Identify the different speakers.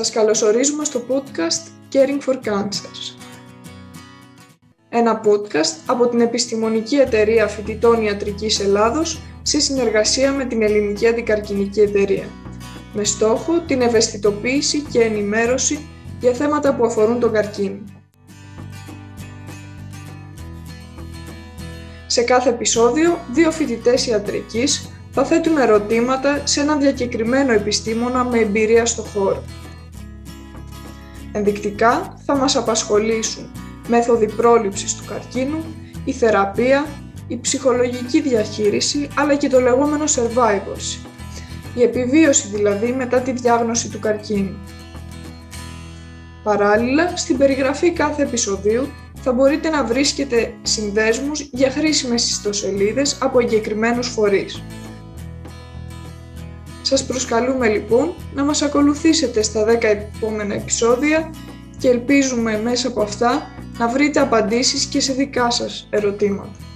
Speaker 1: Σας καλωσορίζουμε στο podcast Caring for Cancers. Ένα podcast από την Επιστημονική Εταιρεία Φοιτητών Ιατρικής Ελλάδος σε συνεργασία με την Ελληνική Αντικαρκυνική Εταιρεία, με στόχο την ευαισθητοποίηση και ενημέρωση για θέματα που αφορούν τον καρκίνο. Σε κάθε επεισόδιο, δύο φοιτητές ιατρικής θα θέτουν ερωτήματα σε έναν διακεκριμένο επιστήμονα με εμπειρία στο χώρο. Ενδεικτικά θα μας απασχολήσουν μέθοδοι πρόληψης του καρκίνου, η θεραπεία, η ψυχολογική διαχείριση αλλά και το λεγόμενο survivorship, η επιβίωση δηλαδή μετά τη διάγνωση του καρκίνου. Παράλληλα, στην περιγραφή κάθε επεισοδίου θα μπορείτε να βρίσκετε συνδέσμους για χρήσιμες ιστοσελίδες από εγκεκριμένους φορείς. Σας προσκαλούμε λοιπόν να μας ακολουθήσετε στα 10 επόμενα επεισόδια και ελπίζουμε μέσα από αυτά να βρείτε απαντήσεις και σε δικά σας ερωτήματα.